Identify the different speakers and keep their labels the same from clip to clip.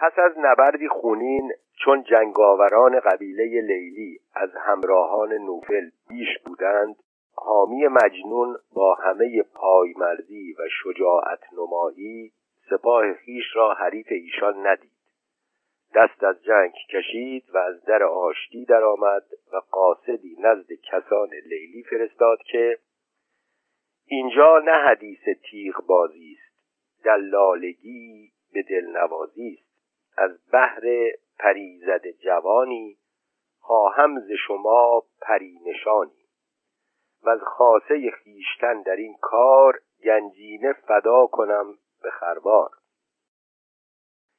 Speaker 1: پس از نبردی خونین چون جنگاوران قبیله لیلی از همراهان نوفل بیش بودند حامی مجنون با همه پایمردی و شجاعت نمایی سپاه خیش را حریف ایشان ندید. دست از جنگ کشید و از در آشتی درآمد و قاصدی نزد کسان لیلی فرستاد که اینجا نه حدیث تیغ بازی است دلالگی به دلنوازی است. از بحر پریزد جوانی خواهم ز شما پری نشانی و از خاصه خیشتن در این کار گنجینه فدا کنم به خربار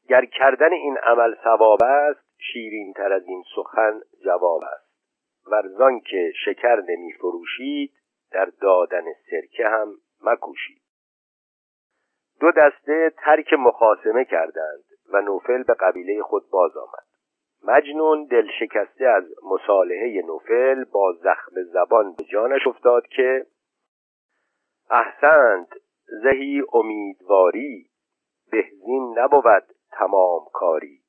Speaker 1: گر کردن این عمل ثواب است شیرین تر از این سخن جواب است. ورزان که شکر نمی فروشید در دادن سرکه هم مکوشید. دو دسته ترک مخاسمه کردند. و نوفل به قبیله خود باز آمد. مجنون دل شکسته از مصالحه نوفل با زخم زبان به جانش افتاد که احسنت زهی امیدواری بهزین نبود تمام کاری.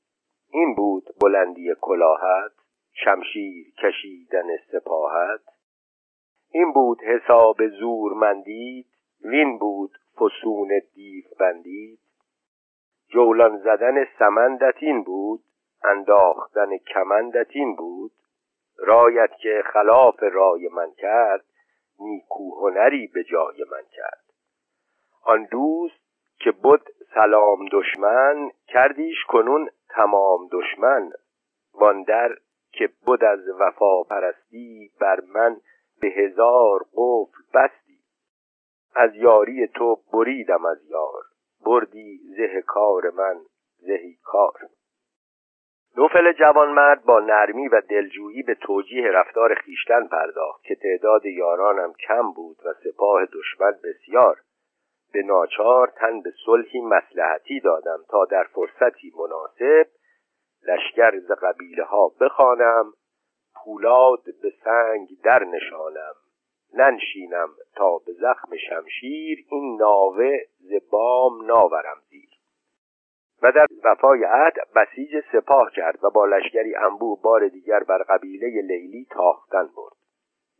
Speaker 1: این بود بلندی کلاهت شمشیر کشیدن سپاهت. این بود حساب زورمندید وین بود فسون دیو بندید جولان زدن سمندت این بود انداختن کمندت این بود رایت که خلاف رای من کرد نیکو هنری به جای من کرد. آن دوست که بود سلام دشمن کردیش کنون تمام دشمن. واندر که بود از وفا پرستی بر من به هزار قفل بستی. از یاری تو بریدم از یار. بردی زه کار من زهی کار. نوفل جوانمرد با نرمی و دلجویی به توجیه رفتار خیشتن پرداخت که تعداد یارانم کم بود و سپاه دشمن بسیار. به ناچار تن به صلحی مسلحتی دادم تا در فرصتی مناسب لشکر ز قبیله ها بخوانم پولاد به سنگ در نشانم. ننشینم تا به زخم شمشیر این ناوه ز بام ناورم زیر. و در وفای عهد بسیج سپاه کرد و با لشکری انبوه بار دیگر بر قبیله لیلی تاختن برد.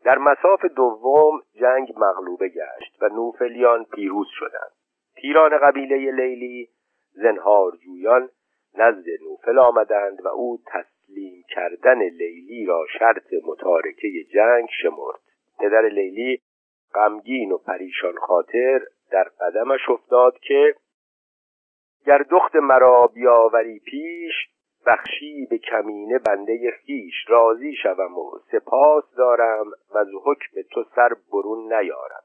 Speaker 1: در مساف دوم جنگ مغلوبه گشت و نوفلیان پیروز شدند. تیران قبیله لیلی زنهار جویان نزد نوفل آمدند و او تسلیم کردن لیلی را شرط متارکه جنگ شمرد. پدر لیلی غمگین و پریشان خاطر در قدمش افتاد که گر دخت مرا بیاوری پیش بخشی به کمینه بنده خیش راضی شوم و سپاس دارم و از حکم تو سر برون نیارم.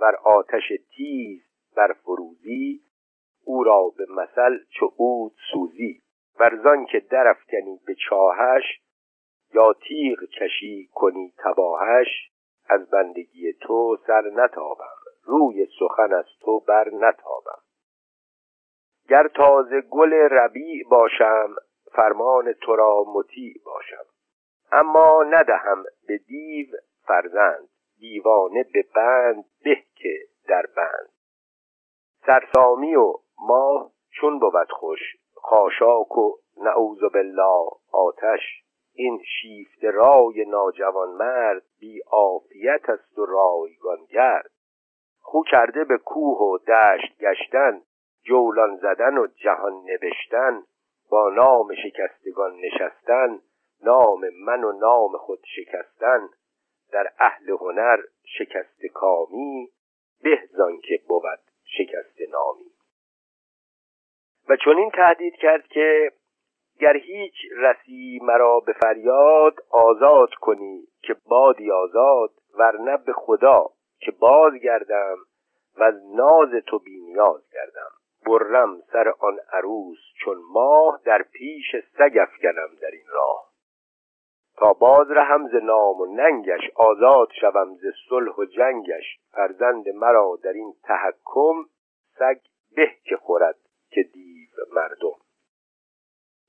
Speaker 1: بر آتش تیز بر فروزی او را به مثل چو عود سوزی. ورزان که درفکنی به چاهش یا تیغ کشی کنی تباهش. از بندگی تو سر نتابم. روی سخن از تو بر نتابم. گر تازه گل ربیع باشم فرمان تو را مطیع باشم. اما ندهم به دیو فرزند دیوانه به بند به که در بند. سرسامی و ماه چون بود خوش خاشاک و نعوذ بالله آتش این شیفت رای ناجوان مرد بی عافیت است و رایگان گرد خو کرده به کوه و دشت گشتن جولان زدن و جهان نوشتن با نام شکستگان نشستن نام من و نام خود شکستن. در اهل هنر شکست کامی به که بود شکست نامی. و چون این تهدید کرد که گر هیچ رسی مرا به فریاد آزاد کنی که بادی آزاد ورنه به خدا که باز گردم و از ناز تو بینیاز گردم. برم سر آن عروس چون ماه در پیش سگ افکنم در این راه. تا باز رهم ز نام و ننگش آزاد شوم ز صلح و جنگش. فرزند مرا در این تحکم سگ به که خورد که دیو مردم.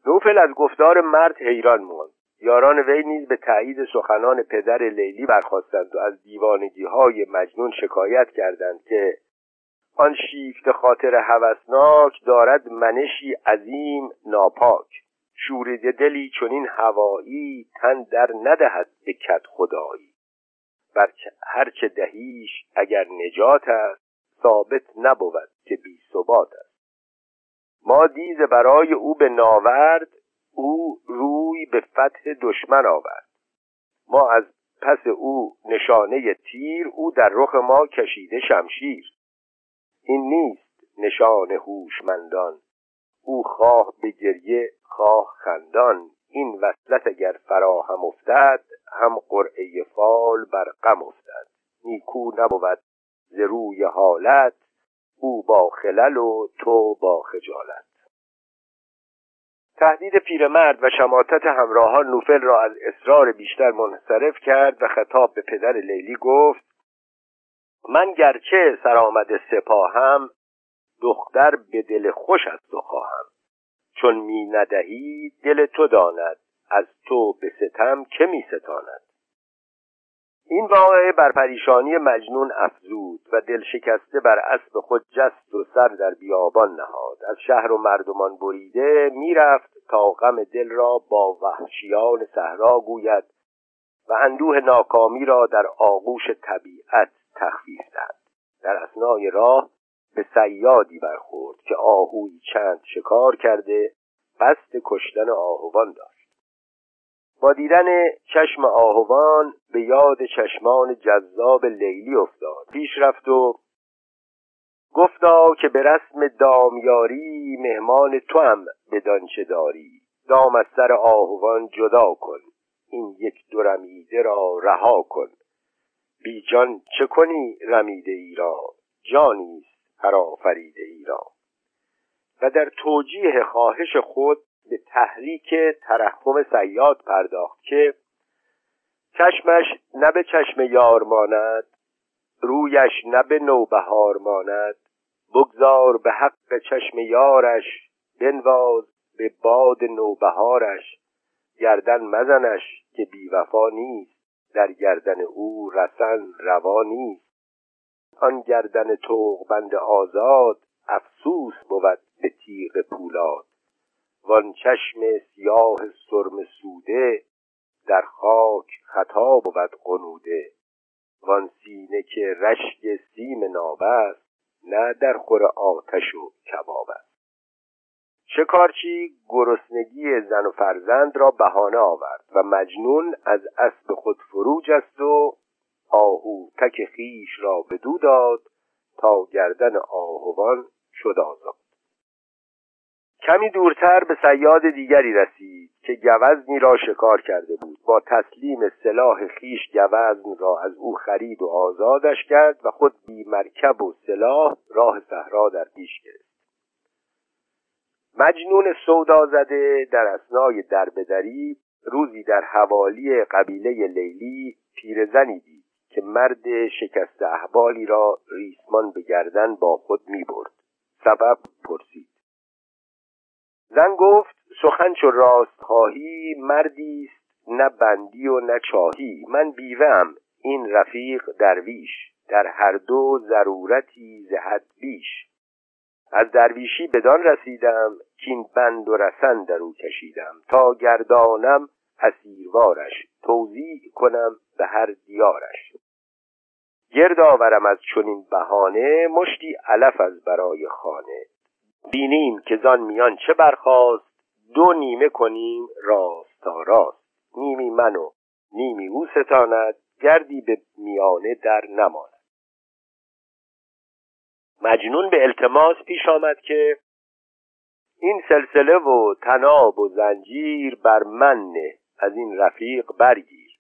Speaker 1: نوفل از گفتار مرد حیران ماند. یاران وی نیز به تایید سخنان پدر لیلی برخواستند و از دیوانگی های مجنون شکایت کردند که آن شیفت خاطر هوسناک دارد منشی عظیم ناپاک. شوریده دلی چنین هوایی تن در ندهد به کت خدایی. بر هرچه دهیش اگر نجات است ثابت نبود که بی ثبات است. ما دیز برای او به ناورد او روی به فتح دشمن آورد. ما از پس او نشانه تیر او در رخ ما کشیده شمشیر. این نیست نشان هوشمندان. او خواه به گریه خواه خندان. این وصلت اگر فراهم افتد هم قرعه فال بر غم افتد. نیکو نبود ز روی حالت او با خلل و تو با خجالت. تهدید پیرمرد و شماتت همراهان نوفل را از اصرار بیشتر منصرف کرد و خطاب به پدر لیلی گفت من گرچه سرآمد سپاهم دختر به دل خوش از تو خواهم. چون می ندهی دل تو داند از تو به ستم که می ستاند؟ این واقعه بر پریشانی مجنون افزود و دل شکسته بر اسب خود جست و سر در بیابان نهاد. از شهر و مردمان بریده می‌رفت تا غم دل را با وحشیان صحرا گوید و اندوه ناکامی را در آغوش طبیعت تخفیف دهد. در اسنای راه به سیادی برخورد که آهوی چند شکار کرده قصد کشتن آهوان داشت. با دیدن چشم آهوان به یاد چشمان جذاب لیلی افتاد. پیش رفت و گفتا که به رسم دامیاری مهمان تو هم به دانچه داری. دام از سر آهوان جدا کن. این یک دو رمیده را رها کن. بی جان چه کنی رمیده ای را؟ جانیست پرآفریده ای را. و در توجیه خواهش خود به تحریک ترحم سیاد پرداخت که چشمش نه به چشم یار ماند رویش نه به نوبهار ماند. بگذار به حق چشم یارش بنواز به باد نوبهارش. گردن مزنش که بیوفا نیست در گردن او رسن روا نیست. آن گردن بند آزاد افسوس بود به تیغ پولاد. وان چشم سیاه سرم سوده در خاک خطا بود قنوده وان سینه که رشک سیم ناب است نه در خور آتش و کباب است. شکارچی گرسنگی زن و فرزند را بهانه آورد و مجنون از اسب خود فرو جست و آهو تک خیش را بدو داد تا گردن آهوان شد آزاد. کمی دورتر به سیاد دیگری رسید که گوزنی را شکار کرده بود. با تسلیم سلاح خیش گوزن را از او خرید و آزادش کرد و خود بی مرکب و سلاح راه صحرا در پیش گرفت. مجنون سودا زده در اسنای دربدری روزی در حوالی قبیله لیلی پیرزنی دید که مرد شکست احوالی را ریسمان به گردن با خود می برد سبب پرسید. زن گفت سخن چو راست خواهی مردی است نه بندی و نه چاهی. من بیوهم این رفیق درویش در هر دو ضرورتی زهد بیش. از درویشی بدان رسیدم که این بند و رسن در او کشیدم. تا گردانم اسیروارش توضیح کنم به هر دیارش. گرد آورم از چنین بهانه مشتی علف از برای خانه. بینیم که زان میان چه برخواست دو نیمه کنیم راست تا راست. نیمی من و نیمی او ستاند گردی به میانه در نماند. مجنون به التماس پیش آمد که این سلسله و تناب و زنجیر بر من نه از این رفیق برگیر.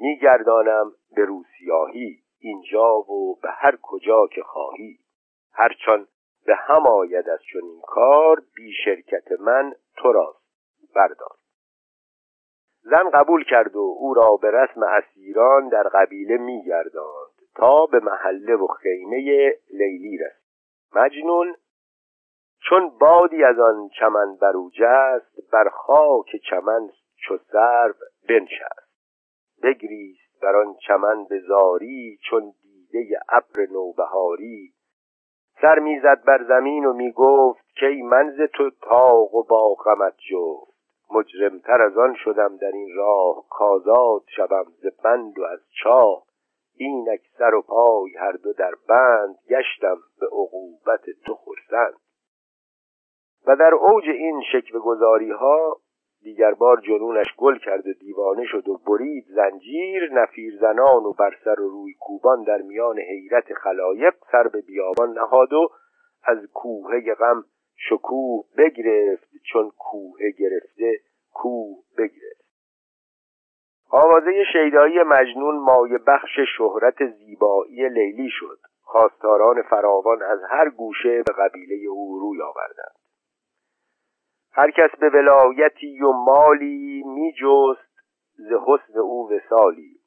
Speaker 1: میگردانم به روسیاهی اینجا و به هر کجا که خواهی. هرچان به هم آید از چنین کار بی شرکت من تو راست بردار. زن قبول کرد و او را به رسم اسیران در قبیله میگرداند تا به محله و خیمه لیلی رسید. مجنون چون بادی از آن چمن برو جست بر خاک چمن چو سرو بنشست. بگریست بر آن چمن به زاری چون دیده ابر نوبهاری سر می‌زد بر زمین و می‌گفت که ای منز تو تاق و با غمت جفت. مجرمتر از آن شدم در این راه کازاد شوم ز بند و از چاه. اینک سر و پای هر دو در بند گشتم به عقوبت تو خرسند. و در اوج این شکل گذاری ها دیگر بار جنونش گل کرد و دیوانه شد و برید زنجیر نفیر زنان و بر سر و روی کوبان در میان حیرت خلایق سر به بیابان نهاد و از کوهه غم شکوه بگرفت چون کوه گرفته کوه بگرفت. آوازه شیدایی مجنون مایه بخش شهرت زیبایی لیلی شد. خواستاران فراوان از هر گوشه به قبیله او روی آوردند. هر کس به ولایتی و مالی می جست ز حسن او وسالی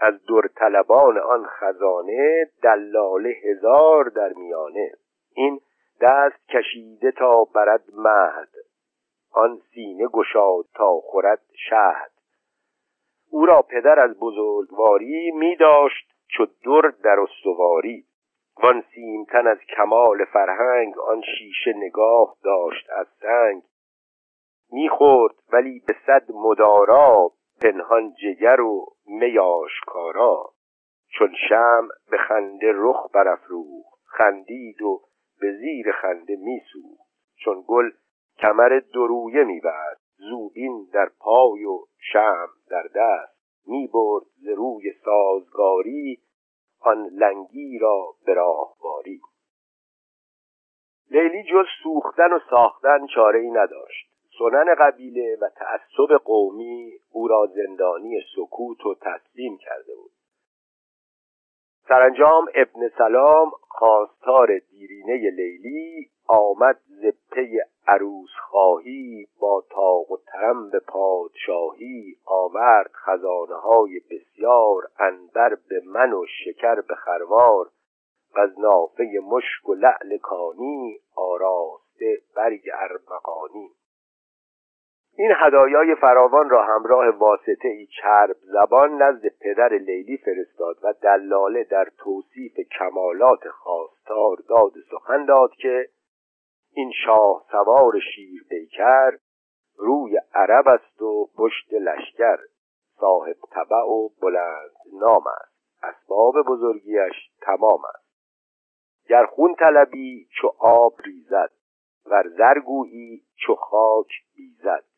Speaker 1: از در طلبان آن خزانه دلاله هزار در میانه. این دست کشیده تا برد مهد. آن سینه گشاد تا خورد شهد. او را پدر از بزرگواری می داشت چو در در استواری. وان سیمتن از کمال فرهنگ آن شیشه نگاه داشت از سنگ. می‌خورد ولی به صد مدارا پنهان جگر و میاشکارا چون شم به خنده رخ برافروخت خندید و به زیر خنده میسوخت. چون گل کمر درویه می‌برد زوبین در پای و شم در دست. می‌برد ز روی سازگاری آن لنگی را به راهواری. لیلی جز سوختن و ساختن چاره ای نداشت. سنن قبیله و تعصب قومی او را زندانی سکوت و تسلیم کرده بود. سرانجام ابن سلام خواستار دیرینه لیلی آمد زپی عروس خواهی با تاق و ترم به پادشاهی آورد خزانه های بسیار انبر به من و شکر به خروار غذنافه مشک و لعل کانی آراسته برگ ارمغانی. این هدایای فراوان را همراه واسطه ای چرب زبان نزد پدر لیلی فرستاد و دلاله در توصیف کمالات خواستار داد سخن داد که این شاه سوار شیر پیکر روی عرب است و پشت لشکر صاحب طبع و بلند نام است. اسباب بزرگیش تمام است. گر خون طلبی چو آب ریزد ور زرگویی چو خاک بیزد.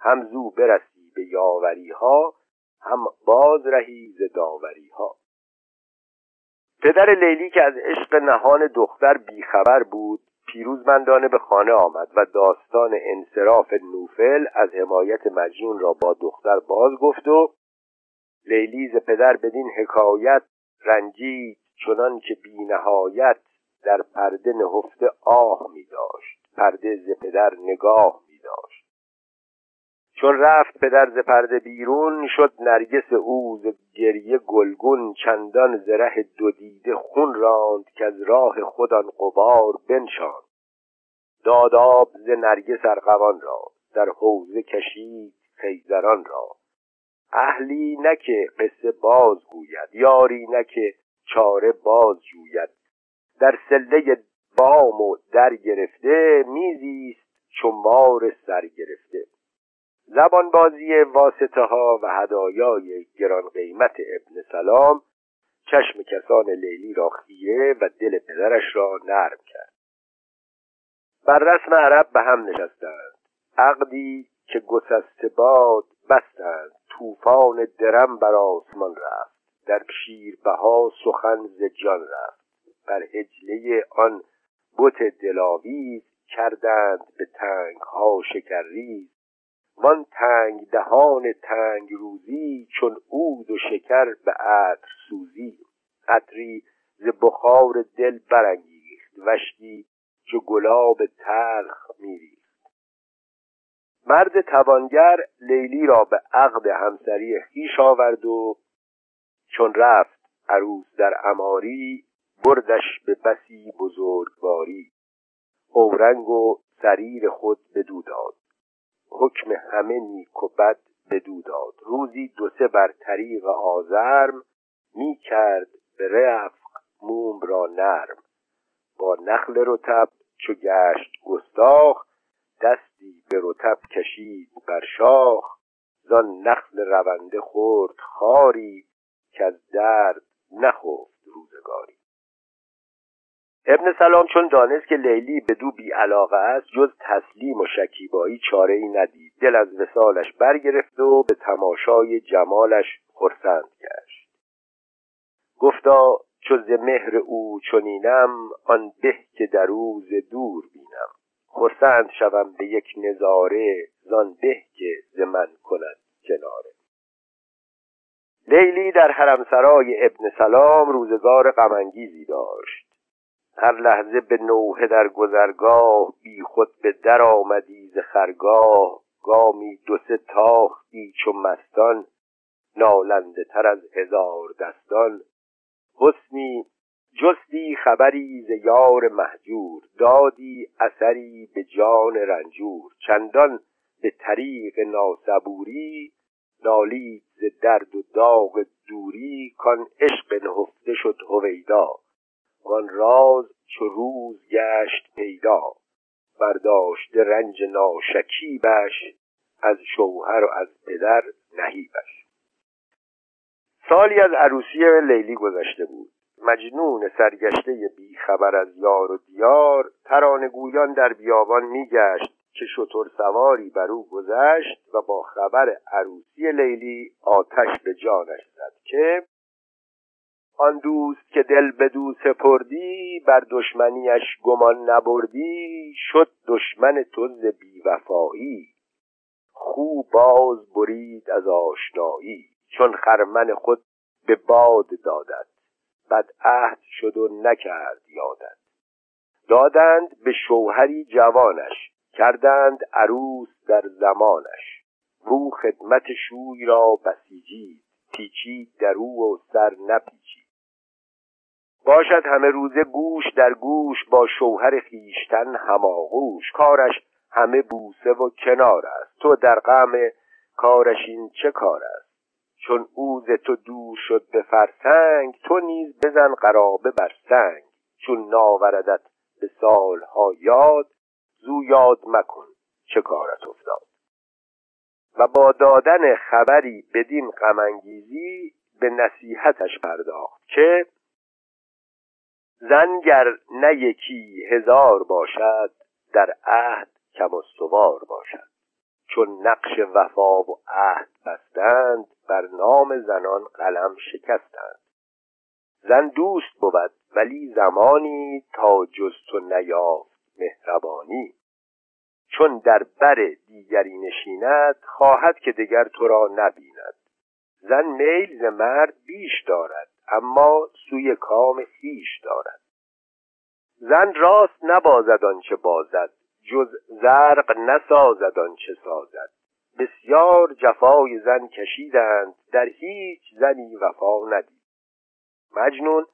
Speaker 1: هم زو برسی به یاوری ها هم باز رهی ز داوری ها پدر لیلی که از عشق نهان دختر بیخبر بود پیروزمندانه به خانه آمد و داستان انصراف نوفل از حمایت مجنون را با دختر باز گفت و لیلی ز پدر بدین حکایت رنجید چنان که بینهایت در پرده نهفته آه می داشت. پرده ز پدر نگاه چون رفت پدر ز پرده بیرون شد نرگس او ز گریه گلگون چندان زره دو دیده خون راند که از راه خودان قبار بنشاند. داداب ز نرگس ارغوان را در حوزه کشید خیزران را. اهلی نه که قصه باز گوید یاری نه که چاره باز جوید. در سله بام و در گرفته میزیست چون مار سر گرفته. زبان بازی واسطه ها و هدایای گران قیمت ابن سلام چشم کسان لیلی را خیره و دل پدرش را نرم کرد. بر رسم عرب به هم نشستند. عقدی که گسسته باد بستند. طوفان درم بر آسمان رفت. در شیربها سخن ز جان رفت. بر هجله آن بت دلاویز کردند به تنگ ها شکرریز. وان تنگ دهان تنگ روزی چون عود و شکر به عطر سوزی. عطری ز بخار دل برانگیخت وشکی چو گلاب تلخ میریخت. مرد توانگر لیلی را به عقد همسری خویش آورد و چون رفت عروس در اماری بردش به بسی بزرگواری. اورنگ و سریر خود بدو داد. حکم همه نیک و بد بدو داد. روزی دو سه بر طریق آزرم می کرد به رفق موم را نرم. با نخل رتب چو گشت گستاخ دستی به رتب کشید بر شاخ. زان نخل رونده خورد خاری که از درد نخفت روزگاری. ابن سلام چون دانست که لیلی به دو بی علاقه است جز تسلیم و شکیبایی چاره ای ندید. دل از وسالش برگرفت و به تماشای جمالش خرسند گشت. گفتا چو ز مهر او چنینم آن به که در روز دور بینم. خرسند شوم به یک نظاره زان به که ز من کند کناره. لیلی در حرمسرای ابن سلام روزگار غمانگیزی داشت. هر لحظه به نوحه در گذرگاه بی خود به در آمدی ز خرگاه گامی دو سه تاختی چو مستان نالنده تر از هزار دستان. حسنی جستی خبری ز یار مهجور دادی اثری به جان رنجور. چندان به طریق ناسبوری نالید ز درد و داغ دوری کان عشق نهفته شد هویدا. وان راز چو روز گشت پیدا برداشته رنج ناشکیبش از شوهر و از پدر نهیبش. سالی از عروسی لیلی گذشته بود. مجنون سرگشته بیخبر از یار و دیار ترانگویان در بیابان میگشت که شطور سواری بر او گذشت و با خبر عروسی لیلی آتش به جانش زد که آن دوست که دل به دو سپردی بر دشمنیش گمان نبردی شد دشمن تو ز بیوفایی. خو باز برید از آشنایی چون خرمن خود به باد دادد بد عهد شد و نکرد یادت. دادند به شوهری جوانش کردند عروس در زمانش. رو خدمت شوی را بسیجید پیچید در او و سر نپیچید. باشد همه روزه گوش در گوش با شوهر خیشتن هماغوش کارش همه بوسه و کنار است. تو در غم کارش این چه کار است؟ چون او ز تو دور شد به فرسنگ تو نیز بزن قرابه بر سنگ. چون ناوردت به سالها یاد زو یاد مکن چه کارت افتاد. و با دادن خبری بدین غمانگیزی به نصیحتش پرداخت که زنگر نه یکی هزار باشد در عهد کم استوار باشد. چون نقش وفا و عهد بستند بر نام زنان قلم شکستند. زن دوست بود ولی زمانی تا جز تو نیافت مهربانی. چون در بر دیگری نشیند خواهد که دگر تو را نبیند. زن میل ز مرد بیش دارد. اما سوی کام خیش دارد. زن راست نبازد آنچه بازد جز زرق نسازد آنچه سازد. بسیار جفای زن کشیدند در هیچ زنی وفا ندید. مجنون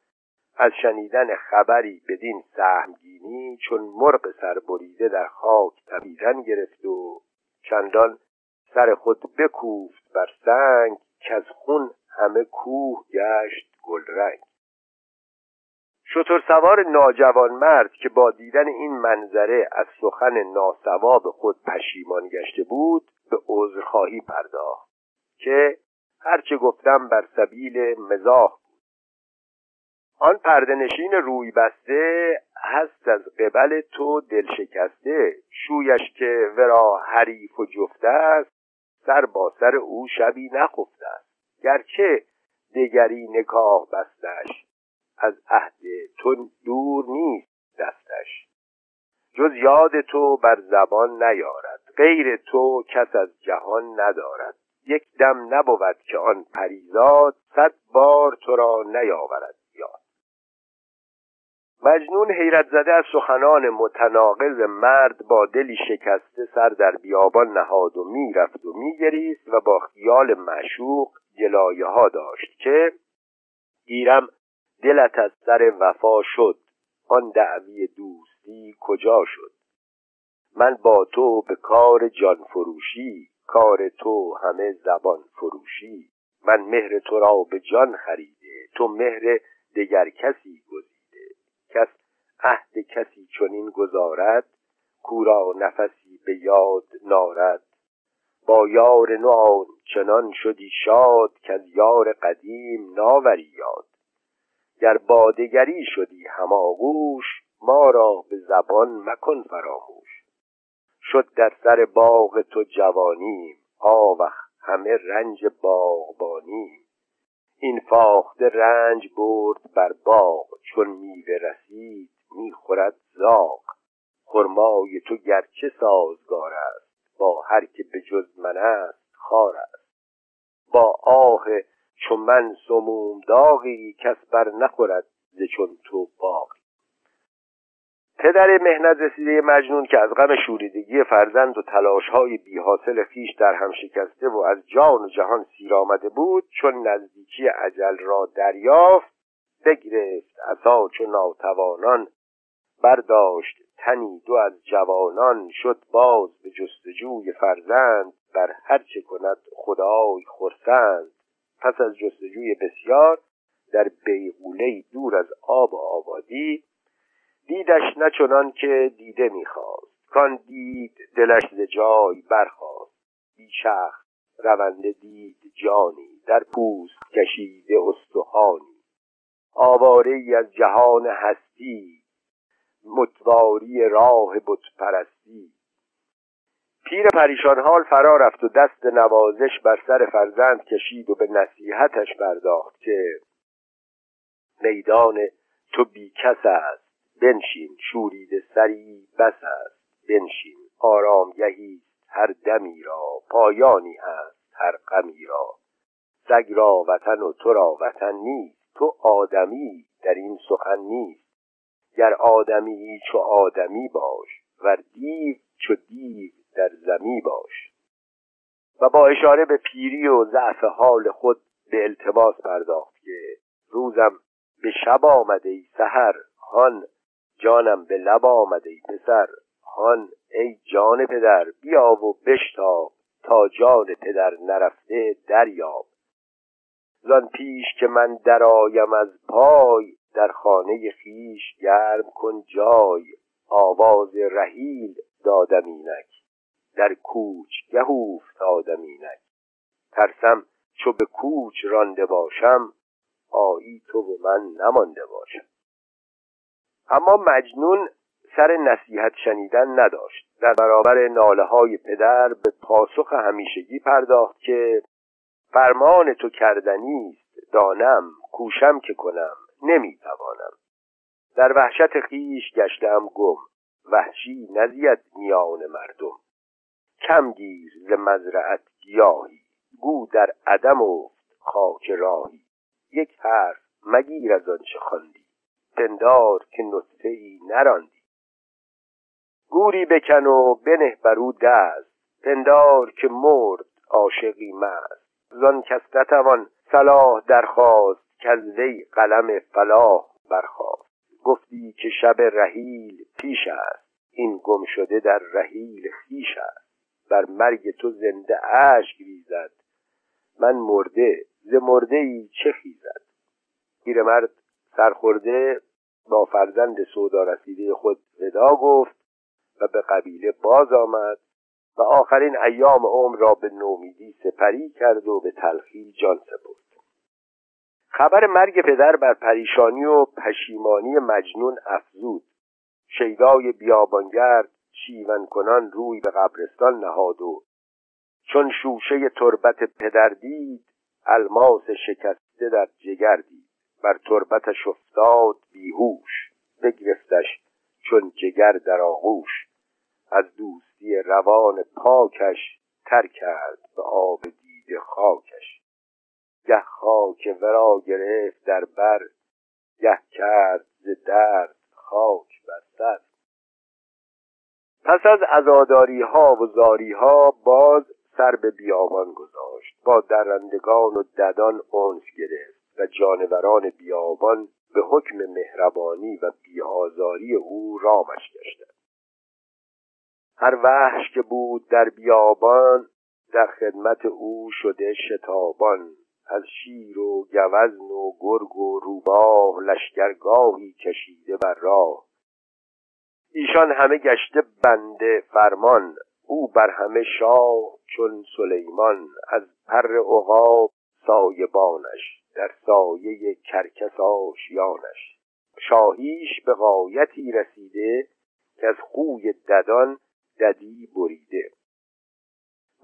Speaker 1: از شنیدن خبری بدین سهمگینی چون مرغ سربریده در خاک تپیدن گرفت و چندان سر خود بکوفت بر سنگ که از خون همه کوه گشت. گلرنگ. شطور سوار ناجوان مرد که با دیدن این منظره از سخن ناسواب خود پشیمان گشته بود به عذرخواهی پرداخت که هرچه گفتم بر سبیل مزاح بود. آن پردنشین روی بسته هست از قبل تو دل شکسته شویش که ورا حریف و جفته است سر با سر او شبی نخفته است. گرچه دگری نکاح بستش. از عهد تو دور نیست دستش. جز یاد تو بر زبان نیارد. غیر تو کس از جهان ندارد. یک دم نبود که آن پریزاد صد بار تو را نیاورد. مجنون حیرت زده از سخنان متناقض مرد با دلی شکسته سر در بیابان نهاد و می‌رفت و میگریست و با خیال معشوق گلایه ها داشت که گیرم دلت از سر وفا شد. آن دعوی دوستی کجا شد؟ من با تو به کار جان فروشی کار تو همه زبان فروشی. من مهر تو را به جان خریده تو مهر دگر کسی گزیده. کس عهد کسی چنین گذارد کورا نفسی به یاد نارد. با یار نو چنان شدی شاد که از یار قدیم ناوری یاد. گر با دگری شدی هماغوش ما را به زبان مکن فراموش. شد در سر باغ تو جوانیم آوخ همه رنج باغبانیم. این فاخته رنج برد بر باغ چون میوه رسید می‌خورد زاغ. خرمای تو گرچه سازگار است با هر که به جز من است خار است. با آه چون من سموم داغی کس بر نخورد ز چون تو باغی. پدر مهنت رسیده مجنون که از غم شوریدگی فرزند و تلاشهای بیحاصل خیش در هم شکسته و از جان و جهان سیر آمده بود چون نزدیکی عجل را دریافت بگرفت عصا چو ناتوانان برداشت تنی دو از جوانان شد باز به جستجوی فرزند بر هر چه کند خدای خرسند. پس از جستجوی بسیار در بیغوله دور از آب و آبادی دیدش نه که دیده می‌خواست. کان دید دلش ز جای برخواست بیچخ رونده دید جانی. در پوست کشیده استخوانی. آواره ای از جهان هستی. متواری راه بت پرستی پیر پریشان حال فرا رفت و دست نوازش بر سر فرزند کشید و به نصیحتش پرداخت که میدان تو بیکس است. بنشین شورید سری بس است. بنشین آرامگهی هر دمی را پایانی هست هر غمی را. سگ را وطن و تو را وطن نیست. تو آدمی در این سخن نیست. گر آدمی چو آدمی باش. ور دیو چو دیو در زمی باش. و با اشاره به پیری و ضعف حال خود به التماس پرداخت که روزم به شب آمده ای سهر هان جانم به لب آمده ای پسر. هان ای جان پدر بیا و بشتاب تا جان پدر نرفته دریاب. زان پیش که من درآیم از پای در خانه خیش گرم کن جای. آواز رحیل دادم اینک در کوچ گه افتادم اینک. ترسم چو به کوچ رانده باشم آیی تو و من نمانده باشم. اما مجنون سر نصیحت شنیدن نداشت. در برابر ناله های پدر به پاسخ همیشگی پرداخت که فرمان تو کردنی است. دانم کوشم که کنم نمی‌توانم. در وحشت خیش گشتم گم وحشی نزید میان مردم. کم گیر ز مزرعت گیاهی گو در عدم افت خاک راهی. یک حرف مگیر از آنچه خواندی. پندار که نطفه ای نراندی. گوری بکن و بنه برو دست. پندار که مرد عاشقی مست. زان کس نتوان صلاح درخواست که از قلم فلاح برخواست گفتی که شب رحیل پیش است. این گم شده در رحیل خیش است. بر مرگ تو زنده اشک ریزد. من مرده. ز مرده ای چه خیزد؟ پیرمرد سرخورده با فرزند سودا رسیده خود ودا گفت و به قبیله باز آمد و آخرین ایام عمر را به نومیدی سپری کرد و به تلخی جان سپرد. خبر مرگ پدر بر پریشانی و پشیمانی مجنون افزود. شیدای بیابانگرد شیون کنان روی به قبرستان نهاد و چون شوشه تربت پدر دید الماس شکسته در جگر دید. بر تربتش افتاد بیهوش بگرفتش چون جگر در آغوش. از دوستی روان پاکش تر کرد به آب دید خاکش. گه خاک ورا گرفت در بر گه کرد ز درد خاک بر سر. پس از عزاداری ها و زاری ها باز سر به بیابان گذاشت با درندگان و ددان اونس گرفت. و جانوران بیابان به حکم مهربانی و بیآزاری او رامش گشتند. هر وحش که بود در بیابان در خدمت او شده شتابان. از شیر و گوزن و گرگ و روباه لشکرگاهی کشیده بر راه. ایشان همه گشته بنده فرمان او بر همه شاه چون سلیمان. از پر عقاب سایبانش. در سایه کرکس آشیانش. شاهیش به غایتی رسیده که از خوی ددان ددی بریده.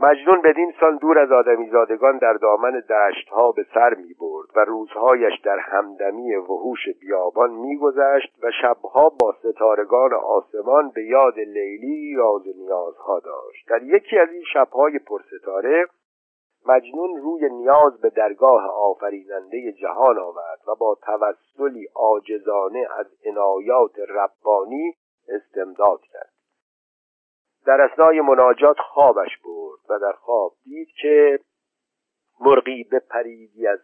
Speaker 1: مجنون بدین سان دور از آدمیزادگان در دامن دشتها به سر می برد و روزهایش در همدمی وحوش بیابان میگذشت و شبها با ستارگان آسمان به یاد لیلی راز نیازها داشت. در یکی از این شبهای پرستاره مجنون روی نیاز به درگاه آفریننده جهان آورد و با توسلی عاجزانه از عنایات ربانی استمداد کرد. در اسنای مناجات خوابش برد و در خواب دید که مرغی بپریدی از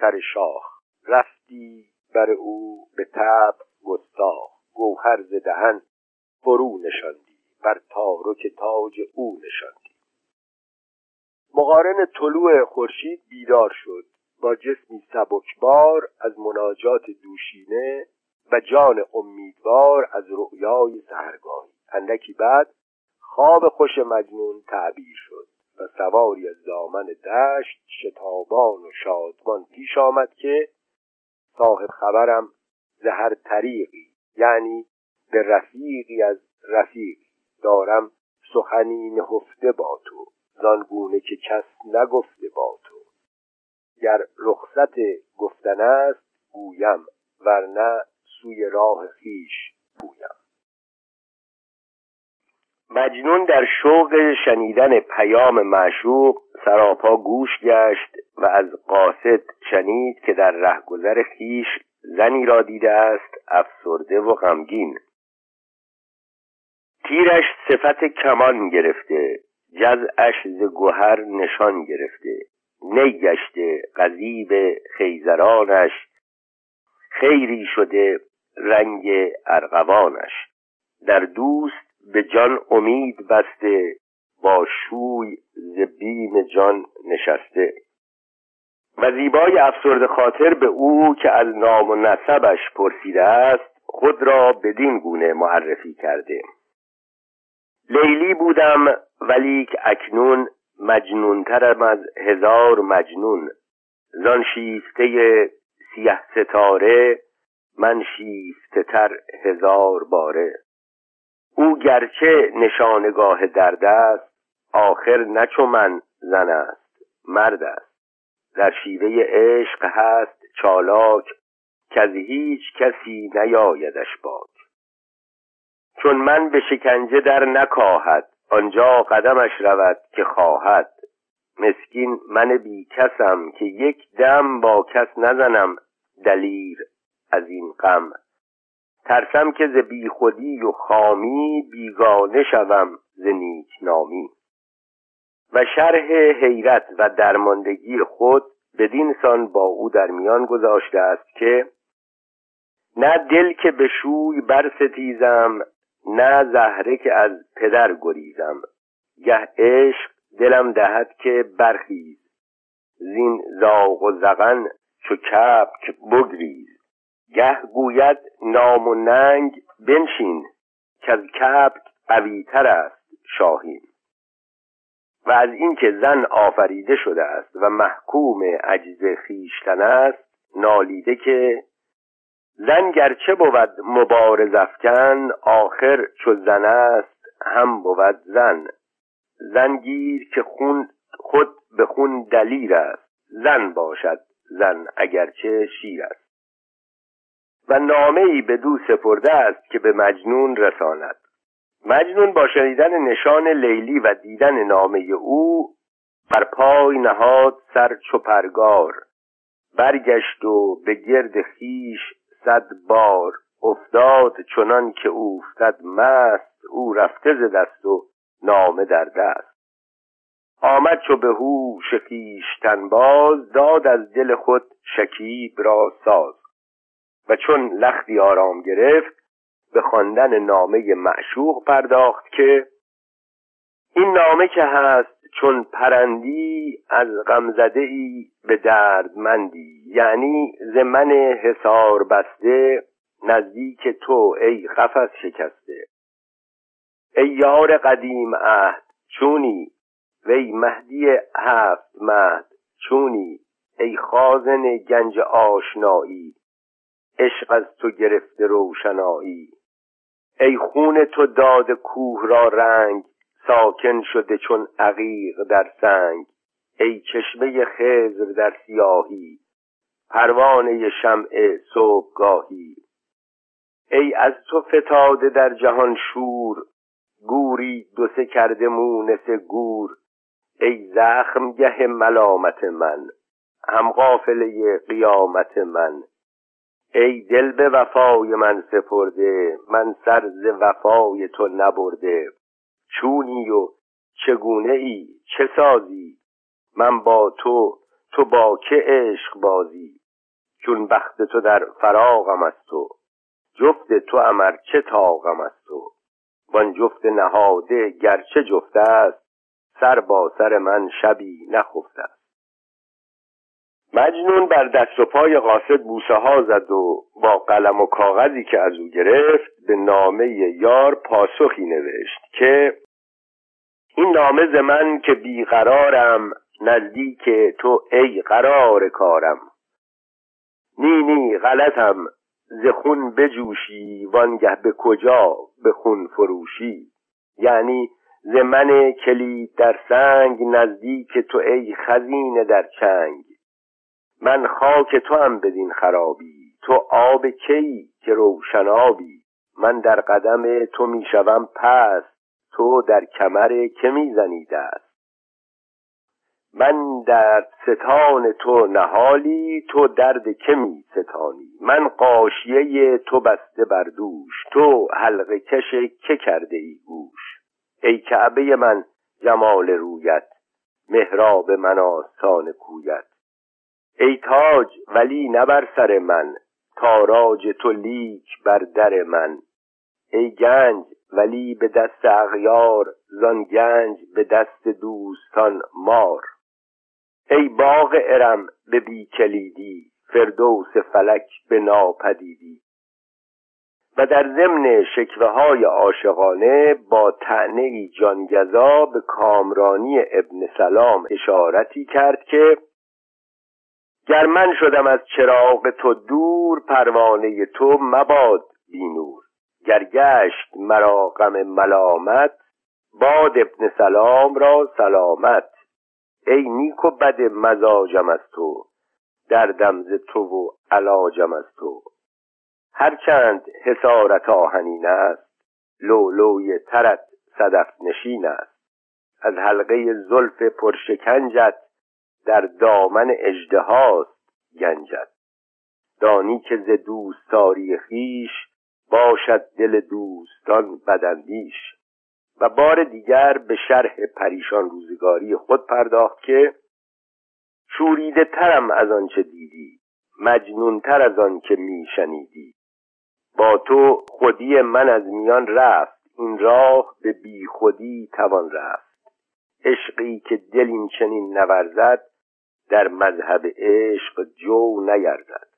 Speaker 1: سر شاخ رفتی بر او به تب گستاخ گوهر ز دهن فرو نشاندی بر تارک تاج او نشاندی. مقارن طلوع خورشید بیدار شد با جسمی سبکبار از مناجات دوشینه و جان امیدوار از رؤیای سهرگاهی اندکی بعد خواب خوش مجنون تعبیر شد و سواری از دامن دشت شتابان و شادمان پیش آمد که صاحب خبرم زهر طریقی یعنی به رفیقی از رفیقی. دارم سخنی نهفته با تو. زانگونه که کس نگفته با تو. گر رخصت گفتن است گویم ورنه سوی راه خیش پویم مجنون در شوق شنیدن پیام معشوق سراپا گوش گشت و از قاصد شنید که در رهگذر خیش زنی را دیده است افسرده و غمگین. تیرش صفت کمان گرفته جزعش ز گوهر نشان گرفته نی گشته قضیب خیزرانش خیری شده رنگ ارغوانش. در دوست به جان امید بسته با شوی ز بیم جان نشسته. و زیبای افسرد خاطر به او که از نام و نسبش پرسیده است خود را بدین گونه معرفی کرده. لیلی بودم ولیک اکنون مجنونترم از هزار مجنون. زان شیفته سیه ستاره من شیفته تر هزار باره. او گرچه نشانگاه درد است آخر نچو من زن است مرد است. در شیوه عشق هست چالاک که از هیچ کسی نیایدش باک. چون من به شکنجه در نکاهد آنجا قدمش رود که خواهد. مسکین من بی کسم که یک دم با کس نزنم دلیر از این غم. ترسم که ز بیخودی و خامی بیگانه شوم ز نامی و شرح حیرت و درماندگی خود بدین سان با او در میان گذاشته است که نه دل که به شوی برستیزم نه زهره که از پدر گریزم. گه عشق دلم دهد که برخیز. زین زاغ و زغن چو کبک بگریز. گه گوید نام و ننگ بنشین که از کبک قویتر است شاهین. و از اینکه زن آفریده شده است و محکوم عجز خیشتن است نالیده که زن گرچه بود مبارز افکن آخر چو زن است هم بود زن. زن گیر که خون خود به خون دلیر است. زن باشد زن اگرچه شیر است. و نامه ای به دو سپرده است که به مجنون رساند. مجنون با شنیدن نشان لیلی و دیدن نامه او بر پای نهاد سر چپرگار برگشت و به گرد خیش صد بار افتاد چنان که افتد مست او رفته ز دست و نامه در دست. آمد چو به هوش خویشتن باز داد از دل خود شکیب را ساز. و چون لختی آرام گرفت به خواندن نامه معشوق پرداخت که این نامه که هست چون پرندی از غمزده ای به دردمندی یعنی ز من حسار بسته نزدیک تو ای قفس شکسته. ای یار قدیم عهد چونی؟ وی مهدی هفت مهد چونی؟ ای خازن گنج آشنایی عشق از تو گرفته روشنایی. ای خون تو داد کوه را رنگ ساکن شده چون عقیق در سنگ. ای چشمه خزر در سیاهی پروانه شمع صبحگاهی. ای از تو فتاده در جهان شور گوری دو سه کرده مونس گور. ای زخم گه ملامت من هم قافله قیامت من. ای دل به وفای من سپرده من سر ز وفای تو نبرده. چونی و چگونه ای چه سازی؟ من با تو تو با که عشق بازی؟ چون بخت تو در فراغم از تو جفت تو امر چه تاغم از تو وان جفت نهاده گرچه جفت است سر با سر من شبی نخفته است. مجنون بر دست و پای قاصد بوسه ها زد و با قلم و کاغذی که از او گرفت به نامه یار پاسخی نوشت که این نامه ز من که بیقرارم نزدیک تو ای قرار کارم. نی نی غلطم ز خون بجوشی وانگه به کجا به خون فروشی. یعنی ز من کلید در سنگ نزدیک تو ای خزینه در چنگ. من خاک تو هم بدین خرابی تو آب کی که روشنابی. من در قدم تو می‌شوم پست تو در کمر که می‌زنی دست من در ستان تو نهالی تو درد که می ستانی من قاشیه تو بسته بر دوش تو حلقه کش که کرده ای گوش. ای کعبه من جمال رویت محراب من آستان کویت. ای تاج ولی نه سر من تاراج تو لیک بر در من. ای گنج ولی به دست اغیار زان گنج به دست دوستان مار. ای باغ ارم به بی کلیدی فردوس فلک به ناپدیدی. و در ضمن شکوه های عاشقانه با تعنه ای جانگزا به کامرانی ابن سلام اشارتی کرد که گر من شدم از چراغ تو دور پروانه تو مباد بینور گر گشت مرا غم ملامت باد ابن سلام را سلامت. ای نیک و بد مزاجم از تو دردم ز تو و علاجم از تو. هرچند حسارت آهنین است لولوی ترت صدف نشین است. از حلقه زلف پرشکنجت در دامن اژدهاست گنجت دانی که ز دوستاری خیش باشد دل دوستان بدندیش و بار دیگر به شرح پریشان روزگاری خود پرداخت که شوریده ترم از آنچه دیدی مجنون تر از آن که میشنیدی با تو خودی من از میان رفت این راه به بی خودی توان رفت. عشقی که دل این چنین نورزد در مذهب عشق جو نیرزد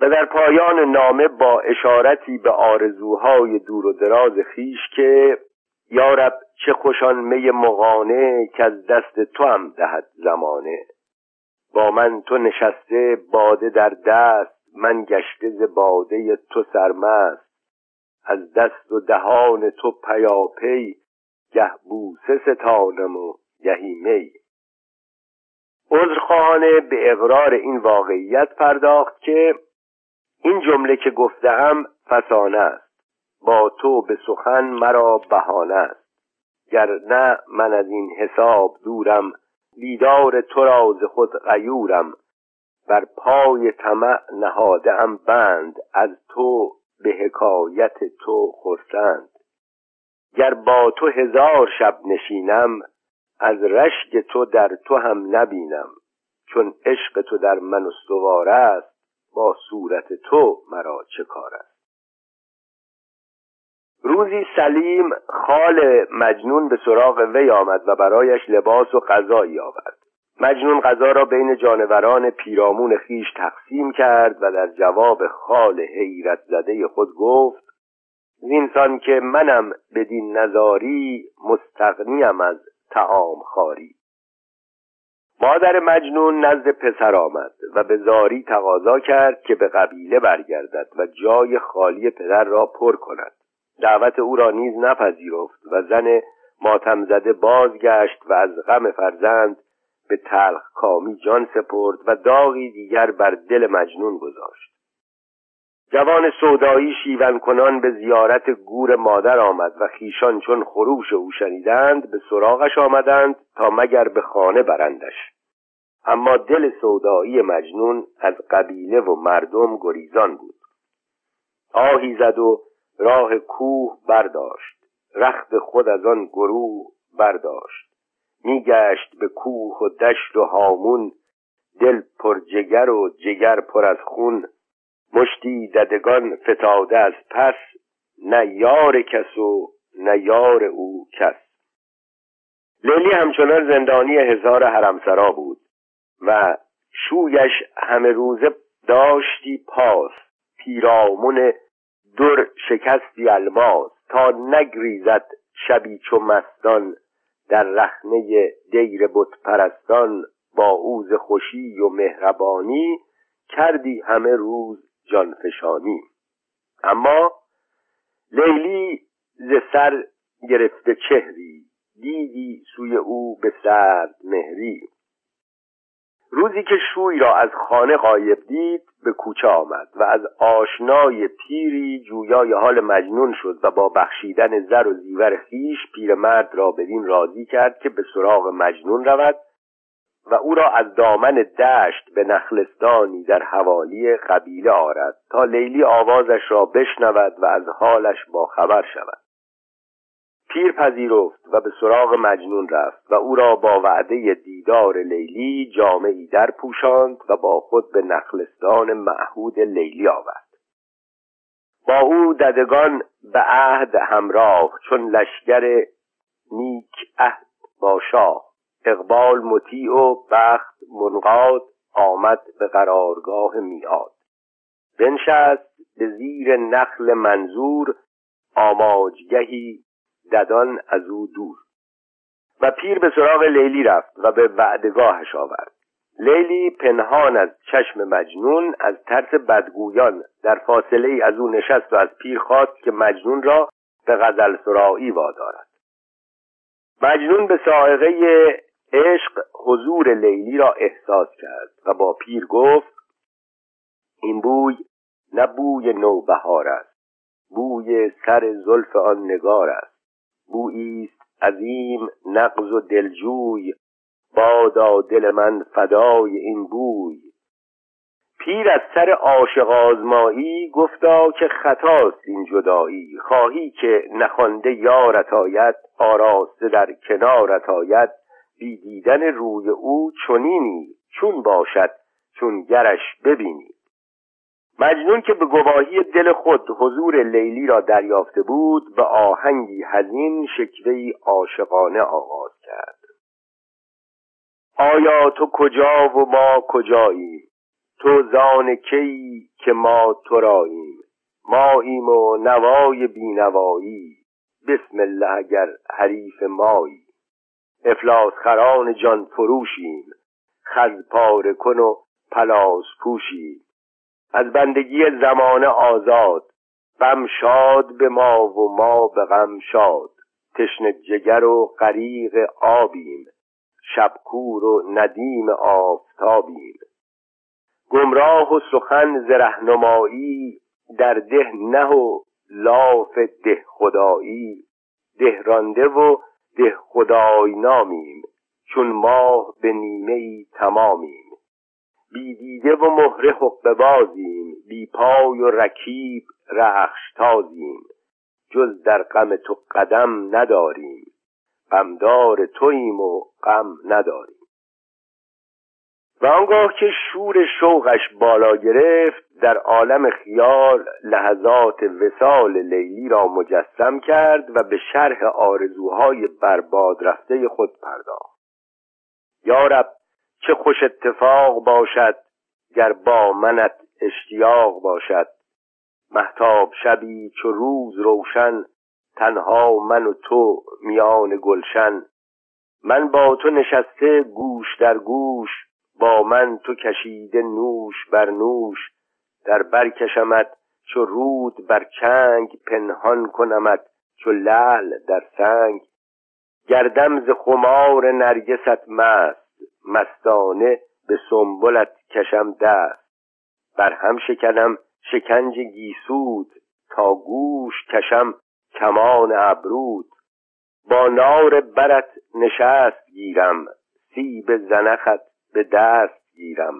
Speaker 1: و در پایان نامه با اشارتی به آرزوهای دور و دراز خیش که یارب چه خوشان می مغانه که از دست تو هم دهد زمانه. با من تو نشسته باده در دست من گشته ز باده تو سرمست. از دست و دهان تو پیاپی گه بوسه ستانم و گهی می. عذرخواهانه به اقرار این واقعیت پرداخت که این جمله که گفتم فسانه است. با تو به سخن مرا بهانه است. گر نه من از این حساب دورم دیدار تو را ز خود غیورم. بر پای طمع نهاده ام بند از تو به حکایت تو خرسند. گر با تو هزار شب نشینم از رشک تو در تو هم نبینم چون عشق تو در من استوار است با صورت تو مرا چه کار است؟ روزی سلیم خال مجنون به سراغ وی آمد و برایش لباس و غذایی آورد مجنون غذا را بین جانوران پیرامون خیش تقسیم کرد و در جواب خال حیرت زده خود گفت زینسان که منم بدین نظاری مستغنیم از تعام خاری مادر مجنون نزد پسر آمد و به زاری تقاضا کرد که به قبیله برگردد و جای خالی پدر را پر کند. دعوت او را نیز نپذیرفت و زن ماتم زده بازگشت و از غم فرزند به تلخ کامی جان سپرد و داغی دیگر بر دل مجنون گذاشت. جوان سودایی شیون کنان به زیارت گور مادر آمد و خیشان چون خروش او شنیدند به سراغش آمدند تا مگر به خانه برندش. اما دل سودایی مجنون از قبیله و مردم گریزان بود. آهی زد و راه کوه برداشت رخت خود از آن گروه برداشت. میگشت به کوه و دشت و هامون دل پر جگر و جگر پر از خون. مشتی ددگان فتاده از پس نه یار کس و نه یار او کس. لیلی همچنان زندانی هزار حرمسرا بود و شویش همه روزه داشتی پاس پیرامون در شکستی الماس. تا نگریزد شبی چو مستان در رخنه دیر بت پرستان با اوز خوشی و مهربانی کردی همه روز جانفشانی اما لیلی ز سر گرفته چهری دیدی سوی او به سرد مهری. روزی که شوی را از خانه غایب دید به کوچه آمد و از آشنای پیری جویای حال مجنون شد و با بخشیدن زر و زیور خیش پیرمرد را بدین راضی کرد که به سراغ مجنون رود. و او را از دامن دشت به نخلستانی در حوالی قبیله آرد تا لیلی آوازش را بشنود و از حالش با خبر شود. پیر پذیرفت و به سراغ مجنون رفت و او را با وعده دیدار لیلی جامعی در پوشاند و با خود به نخلستان معهود لیلی آورد. با او ددگان به عهد همراه چون لشکر نیک عهد با شاه اقبال مطیع و بخت منقاد آمد به قرارگاه میاد بنشست به زیر نخل منظور آماجگهی ددان از او دور. و پیر به سراغ لیلی رفت و به وعدگاهش آورد. لیلی پنهان از چشم مجنون از ترس بدگویان در فاصله ای از او نشست و از پیر خواست که مجنون را به غزل سرایی وادارد. مجنون به سائقه عشق حضور لیلی را احساس کرد و با پیر گفت این بوی نه بوی نوبهار است بوی سر زلف آن نگار است. بویی است عظیم نقض و دلجوی بادا دل من فدای این بوی. پیر از سر عاشق آزمایی گفتا که خطاست این جدایی خواهی که نخوانده یارت آید آراسته در کنارت آید. بی دیدن روی او چنینی چون باشد چون گرش ببینی. مجنون که به گواهی دل خود حضور لیلی را دریافته بود به آهنگی حزین شکوهی عاشقانه آغاز کرد. آیا تو کجا و ما کجاییم؟ تو زان کی که ما تو راییم ماییم و نوای بینوایی. بسم الله اگر حریف مایی. افلاس خران جان فروشیم خز پاره کن و پلاس پوشیم. از بندگی زمانه آزاد غم شاد به ما و ما به غم شاد. تشن جگر و غریق آبیم شبکور و ندیم آفتابیم. گمراه و سخن زرهنمایی در ده نه و لاف ده خدایی. دهرانده و ده خدای نامیم چون ماه به نیمه ای تمامیم. بی دیده و مهره حقه بازیم بی پای و رکیب رخش تازیم جز در غم تو قدم نداریم غمدار توییم و غم نداریم. و آنگاه که شور شوقش بالا گرفت در عالم خیال لحظات وسال لیلی را مجسم کرد و به شرح آرزوهای برباد رفته خود پرداخت. یارب چه خوش اتفاق باشد گر با منت اشتیاق باشد. محتاب شبی چو روز روشن تنها من و تو میان گلشن. من با تو نشسته گوش در گوش با من تو کشیده نوش بر نوش. در برکشمت چو رود بر چنگ پنهان کنمت چو لعل در سنگ. گردم ز خمار نرگست مست مستانه به سنبلت کشم دست. بر هم شکنم شکنج گیسود تا گوش کشم کمان ابرود با نار برت نشست گیرم سیب زنخت به دست گیرم.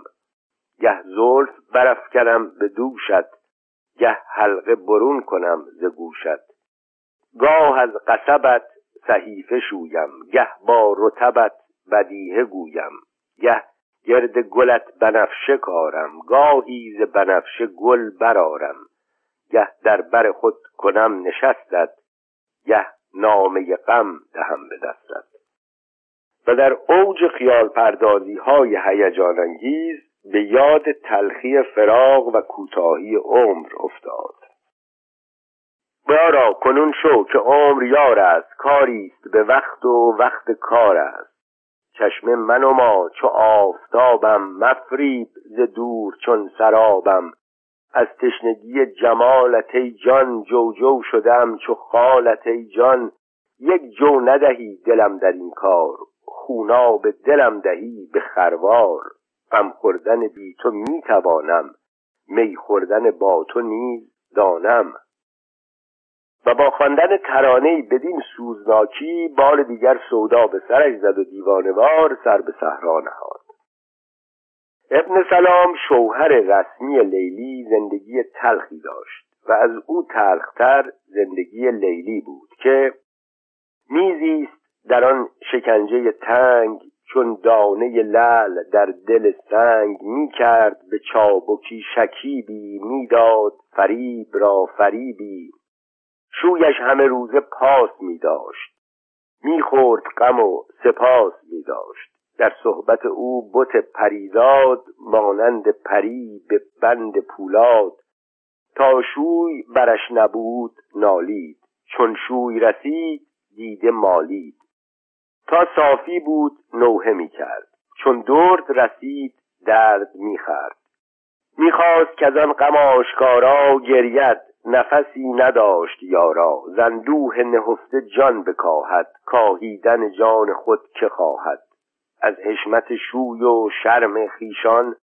Speaker 1: گه زلف برافکنم به دوشت گه حلقه برون کنم ز گوشت. گاه از قصبت صحیفه شویم گه با رتبت بدیهه گویم. گه گرد گلت بنفشه کارم گاهی ز بنفشه گل برارم گه در بر خود کنم نشستت گه نامه غم دهم به دستت. و در اوج خیال پردازی های هیجان انگیز به یاد تلخی فراغ و کوتاهی عمر افتاد. بارا کنون شو که عمر یار است کاری است به وقت و وقت کار است. چشم من و ما چو آفتابم مفریب ز دور چون سرابم. از تشنگی جمالت ای جان جو شدم چو خالت ای جان. یک جو ندهی دلم در این کار به دلم دهی به خروار. غم خوردن بی تو می‌توانم. می خوردن با تو نیز دانم. و با خواندن ترانه بدین سوزناکی بار دیگر سودا به سرش زد و دیوانوار سر به صحرا نهاد. ابن سلام شوهر رسمی لیلی زندگی تلخی داشت و از او تلختر زندگی لیلی بود که میزیست در آن شکنجه تنگ چون دانه لل در دل سنگ می کرد به چابکی شکیبی می‌داد فریب را فریبی. شویش همه روزه پاس می داشت. می خورد غم و سپاس می داشت. در صحبت او بت پریزاد مانند پری به بند پولاد. تا شوی برش نبود نالید. چون شوی رسید دیده مالید. تا صافی بود نوحه می کرد چون درد رسید درد می خرد می خواست که از آن غم آشکارا گرید. نفسی نداشت یارا. زندوه نهفته جان بکاهد. کاهیدن جان خود که خواهد. از حشمت شوی و شرم خیشان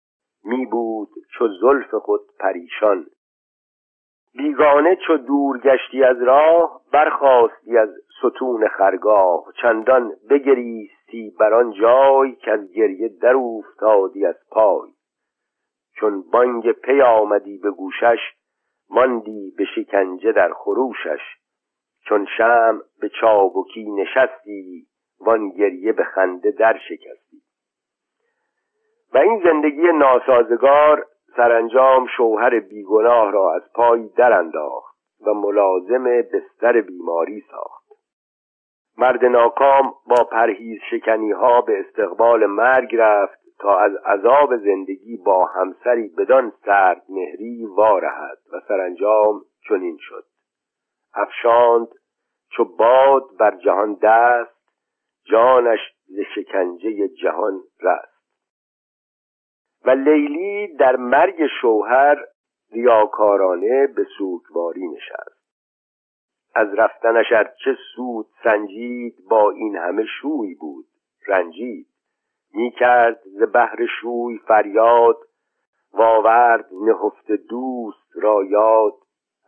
Speaker 1: می بود چو زلف خود پریشان. بیگانه چو دور گشتی از راه برخواستی از ستون خرگاه چندان بگریستی بر آن جای که از گریه در افتادی از پای. چون بانگ پی آمدی به گوشش ماندی به شکنجه در خروشش. چون شم به چابکی نشستی وان گریه به خنده در شکستی. و این زندگی ناسازگار سرانجام شوهر بیگناه را از پای انداخت و ملازم بستر بیماری ساخت. مرد ناکام با پرهیز شکنی ها به استقبال مرگ رفت تا از عذاب زندگی با همسری بدان سرد مهری وارهد و سرانجام چنین شد. افشاند چو باد بر جهان دست جانش ز شکنجه جهان رست. و لیلی در مرگ شوهر ریاکارانه به سوگواری نشست. از رفتنش چه سود سنجید با این همه شوی بود. رنجید. می کرد ز بهر شوی فریاد واورد نهفت دوست را یاد.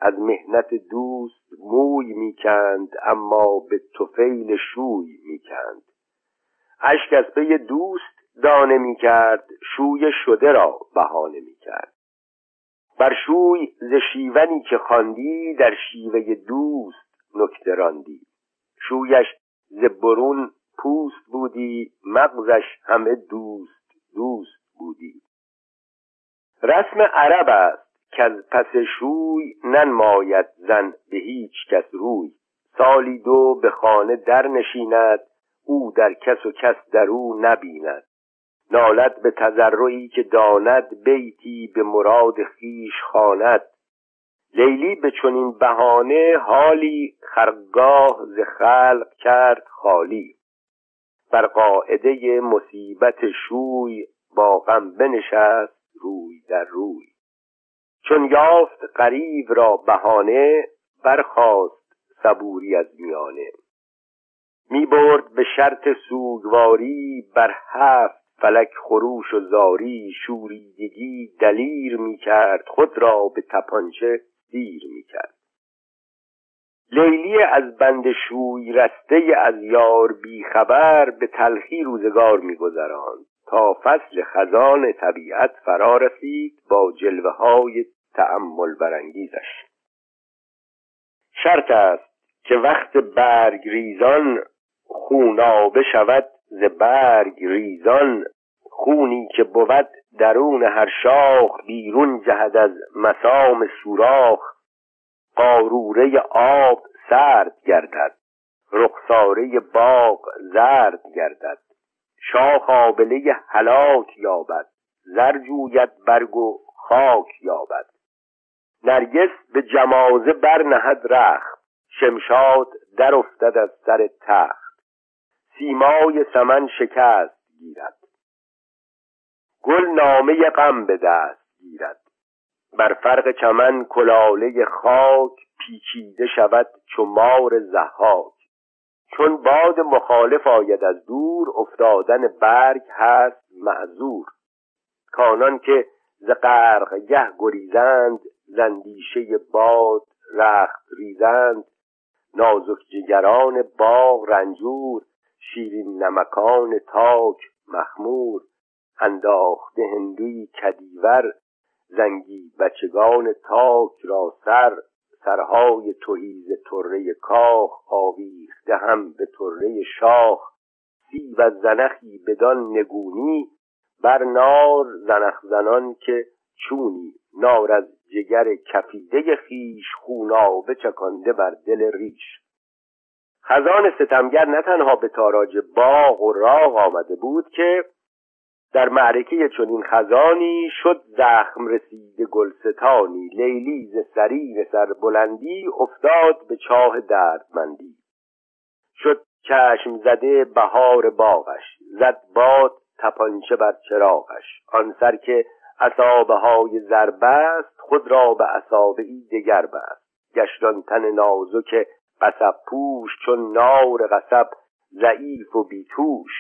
Speaker 1: از مهنت دوست موی می‌کند اما به توفیل شوی می‌کند. اشک از پی دوست دانه می‌کرد شوی شده را بهانه می‌کرد. بر شوی ز شیونی که خواندی در شیوه دوست نکته راندی. شویش ز برون پوست بودی مغزش همه دوست دوست بودی. رسم عرب است که از پس شوی ننماید زن به هیچ کس روی. سالی دو به خانه در نشیند او در کس و کس در او نبیند. نالد به تذرعی که داند بیتی به مراد خیش خواند. لیلی به چنین بهانه حالی خرگاه ز خلق کرد خالی. بر قاعده مصیبت شوی با غم بنشست روی در روی. چون یافت قریب را بهانه برخاست صبوری از میانه. می برد به شرط سوگواری بر هفت فلک خروش و زاری شوریدگی دلیر می کرد خود را به تپانچه سیر می کرد لیلی از بند شوی رسته از یار بیخبر به تلخی روزگار میگذراند. تا فصل خزان طبیعت فرا رسید با جلوه های تأمل برانگیزش. شرط است که وقت برگ ریزان خونابه شود ز برگ ریزان خونی که بود درون هر شاخ بیرون جهد از مسام سوراخ قاروره آب سرد گردد رخساره باغ زرد گردد شاخ آبله هلاک یابد زر جوید برگ و خاک یابد. نرگس به جمازه برنهد رخت شمشاد در افتد از سر تخت. سیمای سمن شکست گیرد. گل نامه غم به دست گیرد. بر فرق چمن کلاله خاک پیچیده شود چو مار چون باد مخالف آید از دور افتادن برگ هست معذور. کانان که ز گه گریزند زندیشه باد رخت ریزند. نازک جگران باغ رنجور شیرین نمکان تاک مخمور انداخته هندوی کدیور زنگی بچگان تاک را سر سرهای توهیز طره کاخ آویخته هم به طره شاخ سیب و زنخی بدان نگونی بر نار زنخ زنان که چونی نار از جگر کفیده خیش خونابه چکانده بر دل ریش. خزان ستمگر نه تنها به تاراج باغ و راغ آمده بود که در معرکه چنین خزانی شد زخم رسیده گلستانی لیلی ز سریر سربلندی افتاد به چاه دردمندی. شد چشم زده بهار باغش زد باد تپانچه بر چراغش. آن سر که اصابه های زربست خود را به اصابه ای دگر بست. گشتان تن نازک قصب پوش چون نار قصب ضعیف و بیتوش.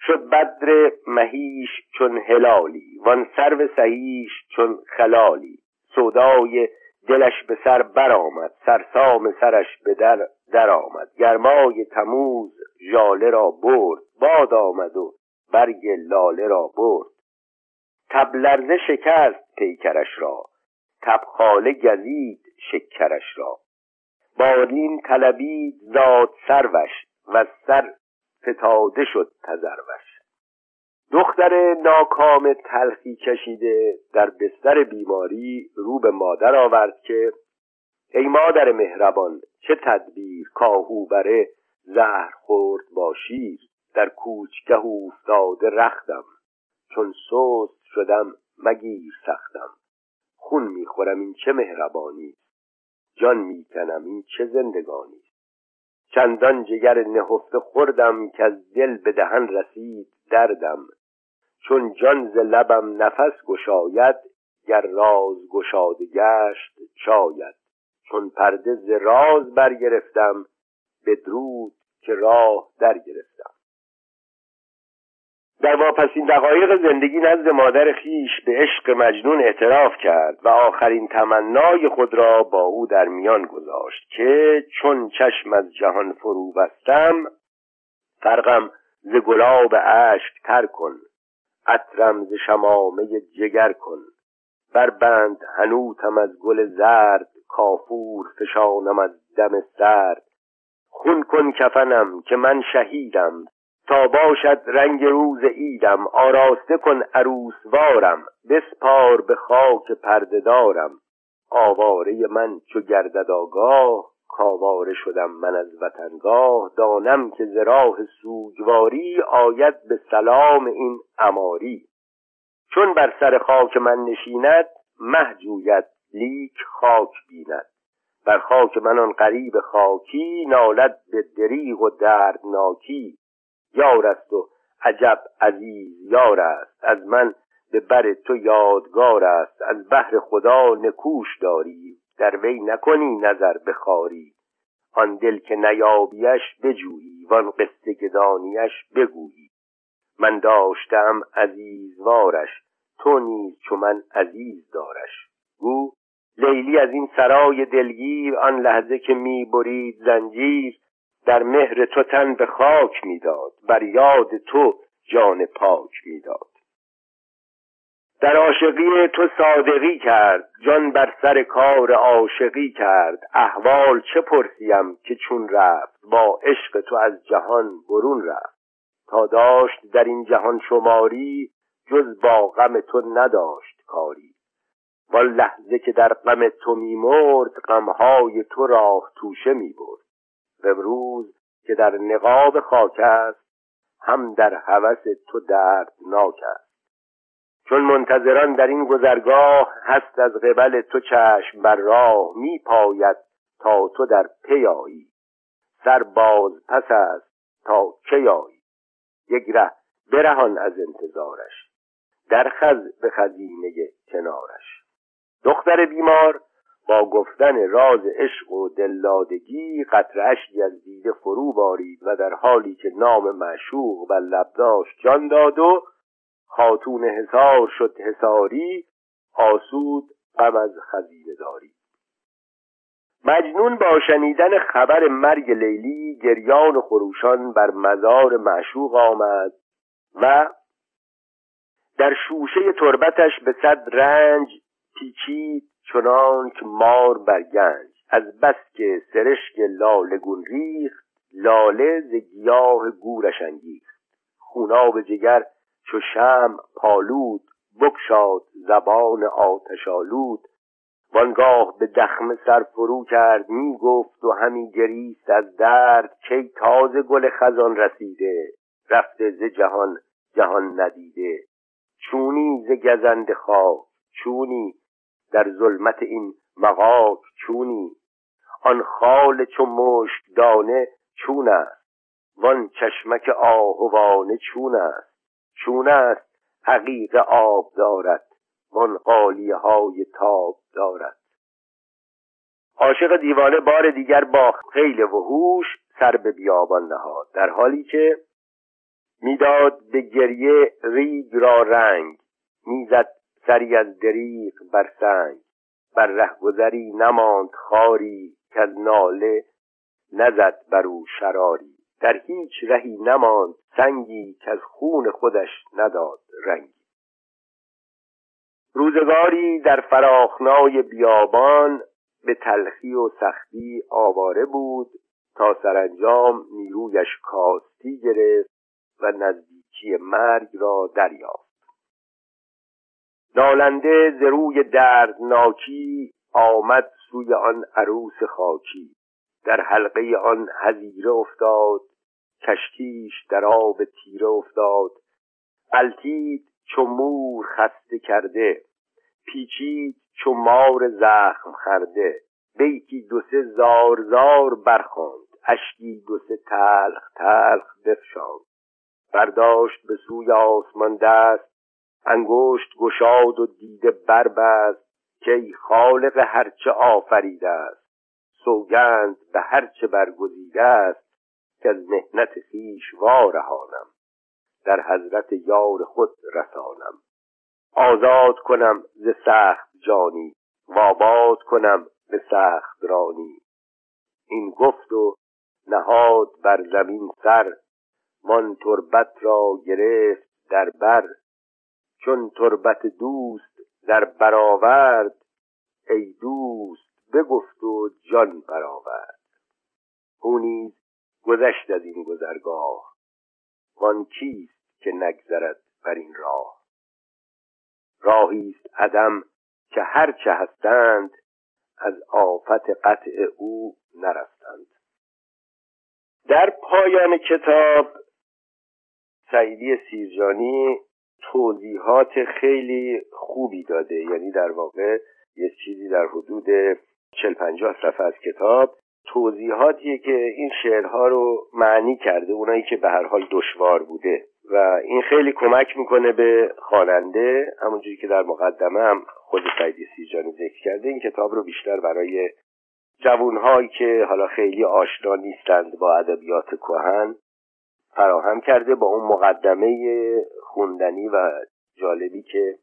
Speaker 1: شد بدر مهیش چون هلالی وان سرو سهیش چون خلالی. سودای دلش به سر برآمد سرسام سرش به در در آمد گرمای تموز ژاله را برد باد آمد و برگ لاله را برد. تبلرزه شکست پیکرش را تبخاله گزید شکرش را. بالین طلبید زاد سروش و سر فتاده شد تذروش دختر ناکام تلخی کشیده در بستر بیماری رو به مادر آورد که ای مادر مهربان چه تدبیر کاهو بره زهر خورد با شیر در کوچگه افتاده رختم چون سست شدم مگیر سختم. خون می‌خورم این چه مهربانی! جان می‌کنم این چه زندگانی چندان جگر نهفته خوردم که از دل به دهن رسید دردم. چون جان ز لبم نفس گشاید گر راز گشاده گشت شاید. چون پرده ز راز برگرفتم بدرود که راه در گرفتم در واپسین دقایق زندگی نزد مادر خیش به عشق مجنون اعتراف کرد و آخرین تمنای خود را با او در میان گذاشت که چون چشم از جهان فرو بستم فرقم ز گلاب اشک تر کن عطرم ز شمامه جگر کن. بربند هنوتم از گل زرد کافور فشانم از دم سرد. خون کن کفنم که من شهیدم تا باشد رنگ روز ایدم آراسته کن عروسوارم بسپار به خاک پردهدارم آواره من چو گردد آگاه کاواره شدم من از وطنگاه. دانم که ز راه سوگواری آید به سلام این اماری چون بر سر خاک من نشیند مه جوید لیک خاک بیند. بر خاک من آن غریب خاکی نالد به دریغ و دردناکی. یار است و عجب عزیز یار است. از من به بر تو یادگار است. از بحر خدا نکوش داری. در وی نکنی نظر بخاری. آن دل که نیابیش بجویی وان قصه که دانیش بگویی. من داشتم عزیزوارش تو نیز چو من عزیز دارش. گو لیلی از این سرای دلگیر آن لحظه که می برید زنجیر. در مهر تو تن به خاک می‌داد بر یاد تو جان پاک می‌داد. در عاشقی تو صادقی کرد جان بر سر کار عاشقی کرد. احوال چه پرسیم که چون رفت با عشق تو از جهان برون رفت. تا داشت در این جهان شماری جز با غم تو نداشت کاری. وان لحظه که در غم تو میمرد غمهای تو راه توشه می‌برد. و امروز که در نقاب خاک است هم در هوس تو دردناک است. چون منتظران در این گذرگاه هست از قبل تو چشم بر راه می پاید تا تو در پیایی سر باز پس است تا کیایی یک ره برهان از انتظارش. در خز به خزینه کنارش. دختر بیمار با گفتن راز عشق و دلدادگی قطر اشکی از دیده فرو بارید و در حالی که نام معشوق بر لب داشت جان داد و خاتون حسار شد حساری آسود غم از خزینه داری. مجنون با شنیدن خبر مرگ لیلی گریان و خروشان بر مزار معشوق آمد و در شوشه تربتش به صد رنج پیچید چنان که مار بر گنج از بس که سرشک لالگون ریخت لاله ز گیاه گورش انگیخت. خوناب جگر چو شم پالود بکشاد زبان آتشالود وانگاه به دخم سر فرو کرد می گفت و همی گریست از درد کی تازه گل خزان رسیده رفته ز جهان جهان ندیده. چونی ز گزند خاک چونی در ظلمت این مغاک چونی. آن خال چو مشک دانه چون است. وان چشمک آهوانه چون است. چون است حقیق آب دارد. وان قالیه های تاب دارد. عاشق دیوانه بار دیگر با خیل وحوش سر به بیابان نهاد. در حالی که می‌داد به گریه ریگ را رنگ. می‌زد سری از دریغ بر سنگ. بر رهگذری نماند خاری که از ناله نزد بر او شراری. در هیچ رهی نماند سنگی که از خون خودش نداد رنگی. روزگاری در فراخنای بیابان به تلخی و سختی آواره بود تا سرانجام نیرویش کاستی گرفت و نزدیکی مرگ را دریافت. نالنده ز روی دردناکی آمد سوی آن عروس خاکی. در حلقه آن هزیره افتاد کشتیش در آب تیره افتاد. قلتید چو مور خسته کرده پیچید چو مار زخم خرده. بیتی دو سه زار زار برخواند اشکی دو سه تلخ تلخ بفشاند. برداشت به سوی آسمان دست انگشت گشاد و دیده بربست که ای خالق هرچه آفریده است. سوگند به هرچه برگزیده است که از مهنت خویش وارهانم. در حضرت یار خود رسانم. آزاد کنم ز سخت جانی. و کنم به سخت رانی. این گفت و نهاد بر زمین سر. وان تربت را گرفت در بر. چون تربت دوست در برآورد ای دوست بگفت و جان برآورد. او نیز گذشت از این گذرگاه وان کیست که نگذرد بر این راه؟ راهی است عدم که هرچه هستند از آفت قطع او نرستند در پایان کتاب سعیدی سیرجانی توضیحات خیلی خوبی داده. یعنی در واقع یه چیزی در حدود چل پنجاه صفحه از کتاب. توضیحاتیه که این شعرها رو معنی کرده اونایی که به هر حال دشوار بوده. و این خیلی کمک می‌کنه به خواننده همونجوری که در مقدمه هم خود سعیدی سیجانی ذکر کرده این کتاب رو بیشتر برای جوانهایی که حالا خیلی آشنا نیستند با ادبیات کهن فراهم کرده با اون مقدمه خوندنی و جالبی که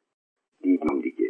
Speaker 1: دیدیم دیگه.